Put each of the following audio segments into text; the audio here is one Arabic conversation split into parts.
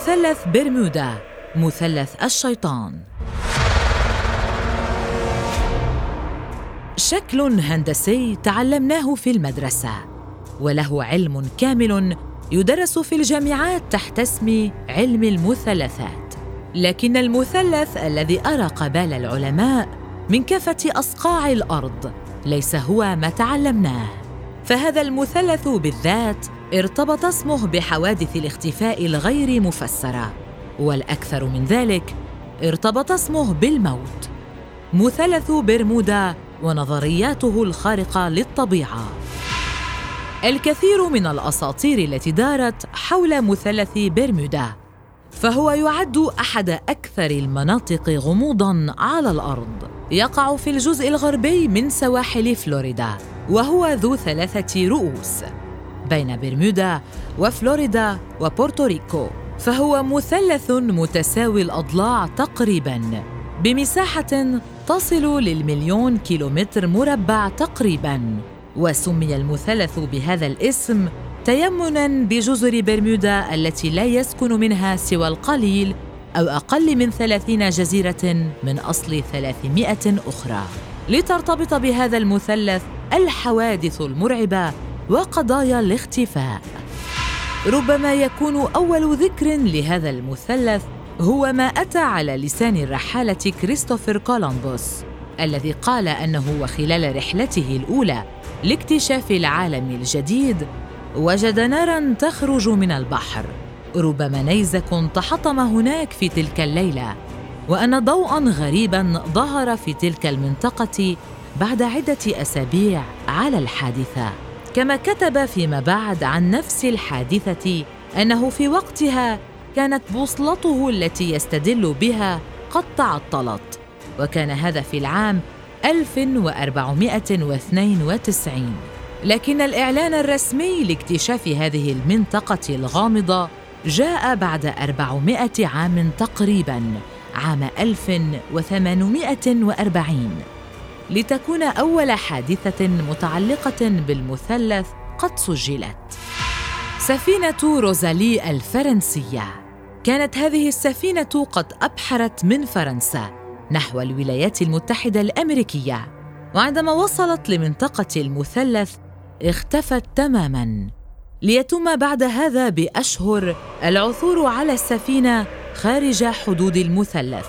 مثلث برمودا مثلث الشيطان. شكل هندسي تعلمناه في المدرسة وله علم كامل يدرس في الجامعات تحت اسم علم المثلثات. لكن المثلث الذي أرق بال العلماء من كافة أصقاع الأرض ليس هو ما تعلمناه. فهذا المثلث بالذات ارتبط اسمه بحوادث الاختفاء الغير مفسرة والأكثر من ذلك ارتبط اسمه بالموت. مثلث برمودا ونظرياته الخارقة للطبيعة. الكثير من الأساطير التي دارت حول مثلث برمودا فهو يعد أحد أكثر المناطق غموضا على الأرض. يقع في الجزء الغربي من سواحل فلوريدا وهو ذو ثلاثة رؤوس. بين برمودا وفلوريدا وبورتوريكو فهو مثلث متساوي الأضلاع تقريبا. بمساحة تصل للمليون كيلومتر مربع تقريبا. وسمي المثلث بهذا الاسم تيمنا بجزر برمودا التي لا يسكن منها سوى القليل أو أقل من ثلاثين جزيرة من أصل ثلاثمائة أخرى. لترتبط بهذا المثلث الحوادث المرعبة وقضايا الاختفاء. ربما يكون أول ذكر لهذا المثلث هو ما أتى على لسان الرحالة كريستوفر كولومبوس الذي قال أنه وخلال رحلته الأولى لاكتشاف العالم الجديد وجد نارا تخرج من البحر. ربما نيزك تحطم هناك في تلك الليلة وأن ضوءا غريبا ظهر في تلك المنطقة بعد عدة أسابيع على الحادثة. كما كتب فيما بعد عن نفس الحادثة أنه في وقتها كانت بوصلته التي يستدل بها قد تعطلت وكان هذا في العام 1492 لكن الإعلان الرسمي لاكتشاف هذه المنطقة الغامضة جاء بعد 400 عام تقريباً عام 1840 لتكون أول حادثة متعلقة بالمثلث قد سجلت. سفينة روزالي الفرنسية. كانت هذه السفينة قد أبحرت من فرنسا نحو الولايات المتحدة الأمريكية وعندما وصلت لمنطقة المثلث اختفت تماماً. ليتم بعد هذا بأشهر العثور على السفينة خارج حدود المثلث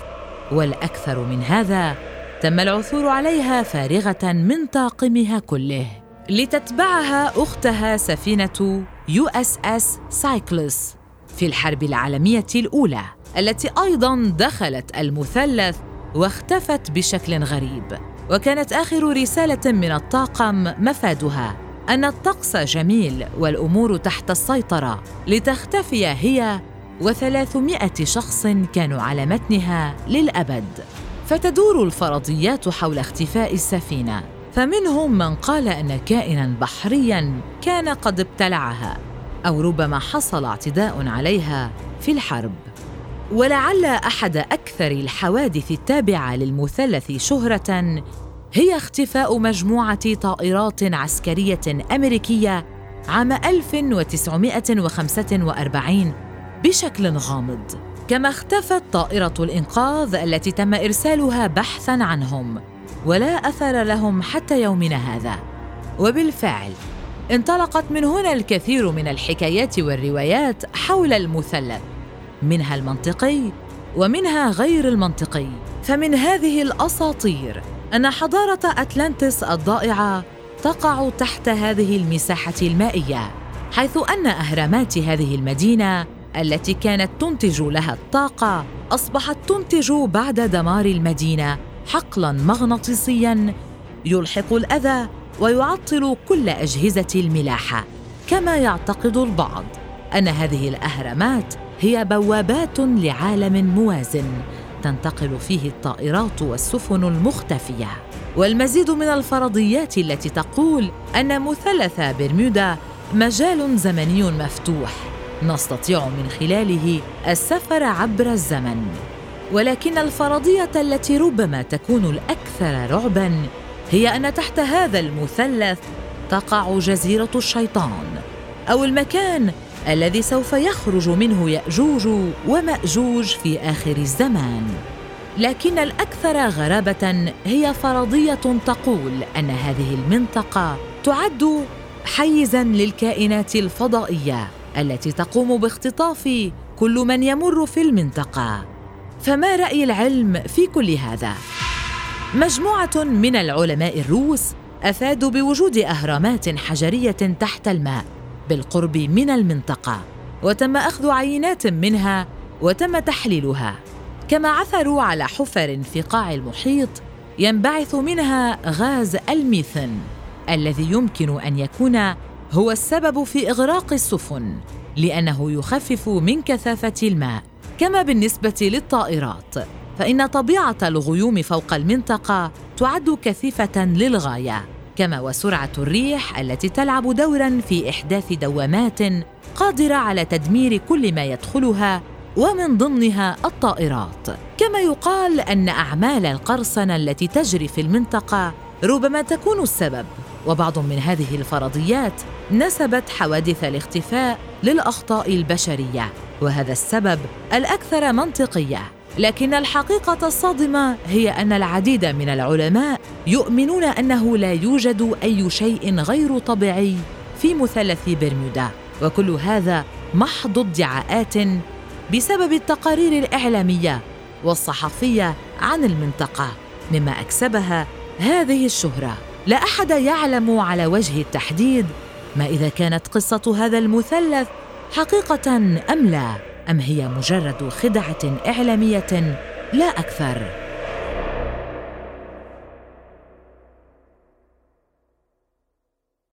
والأكثر من هذا تم العثور عليها فارغة من طاقمها كله. لتتبعها أختها سفينة USS Cyclops في الحرب العالمية الأولى التي أيضاً دخلت المثلث واختفت بشكل غريب. وكانت آخر رسالة من الطاقم مفادها أن الطقس جميل والأمور تحت السيطرة لتختفي هي وثلاثمائة شخص كانوا على متنها للأبد. فتدور الفرضيات حول اختفاء السفينة فمنهم من قال أن كائنا بحريا كان قد ابتلعها أو ربما حصل اعتداء عليها في الحرب. ولعل أحد أكثر الحوادث التابعة للمثلث شهرة هي اختفاء مجموعة طائرات عسكرية أمريكية عام 1945 بشكل غامض. كما اختفت طائرة الإنقاذ التي تم إرسالها بحثا عنهم ولا أثر لهم حتى يومنا هذا. وبالفعل انطلقت من هنا الكثير من الحكايات والروايات حول المثلث منها المنطقي ومنها غير المنطقي. فمن هذه الأساطير أن حضارة أتلانتس الضائعة تقع تحت هذه المساحة المائية حيث أن أهرامات هذه المدينة التي كانت تنتج لها الطاقة أصبحت تنتج بعد دمار المدينة حقلا مغناطيسيا يلحق الأذى ويعطل كل أجهزة الملاحة كما يعتقد البعض أن هذه الأهرامات هي بوابات لعالم موازن تنتقل فيه الطائرات والسفن المختفية. والمزيد من الفرضيات التي تقول أن مثلث برمودا مجال زمني مفتوح. نستطيع من خلاله السفر عبر الزمن. ولكن الفرضية التي ربما تكون الأكثر رعبا هي أن تحت هذا المثلث تقع جزيرة الشيطان أو المكان الذي سوف يخرج منه يأجوج ومأجوج في آخر الزمان. لكن الأكثر غرابة هي فرضية تقول أن هذه المنطقة تعد حيزا للكائنات الفضائية. التي تقوم باختطاف كل من يمر في المنطقة. فما رأي العلم في كل هذا؟ مجموعة من العلماء الروس أفادوا بوجود أهرامات حجرية تحت الماء بالقرب من المنطقة وتم أخذ عينات منها وتم تحليلها. كما عثروا على حفر في قاع المحيط ينبعث منها غاز الميثن الذي يمكن أن يكون هو السبب في إغراق السفن لأنه يخفف من كثافة الماء كما بالنسبة للطائرات. فإن طبيعة الغيوم فوق المنطقة تعد كثيفة للغاية كما وسرعة الريح التي تلعب دورا في إحداث دوامات قادرة على تدمير كل ما يدخلها ومن ضمنها الطائرات. كما يقال أن أعمال القرصنة التي تجري في المنطقة ربما تكون السبب. وبعض من هذه الفرضيات نسبت حوادث الاختفاء للأخطاء البشرية وهذا السبب الأكثر منطقية. لكن الحقيقة الصادمة هي أن العديد من العلماء يؤمنون أنه لا يوجد أي شيء غير طبيعي في مثلث برمودا. وكل هذا محض ادعاءات بسبب التقارير الإعلامية والصحفية عن المنطقة مما أكسبها هذه الشهرة. لا أحد يعلم على وجه التحديد ما إذا كانت قصة هذا المثلث حقيقة أم لا أم هي مجرد خدعة إعلامية لا أكثر.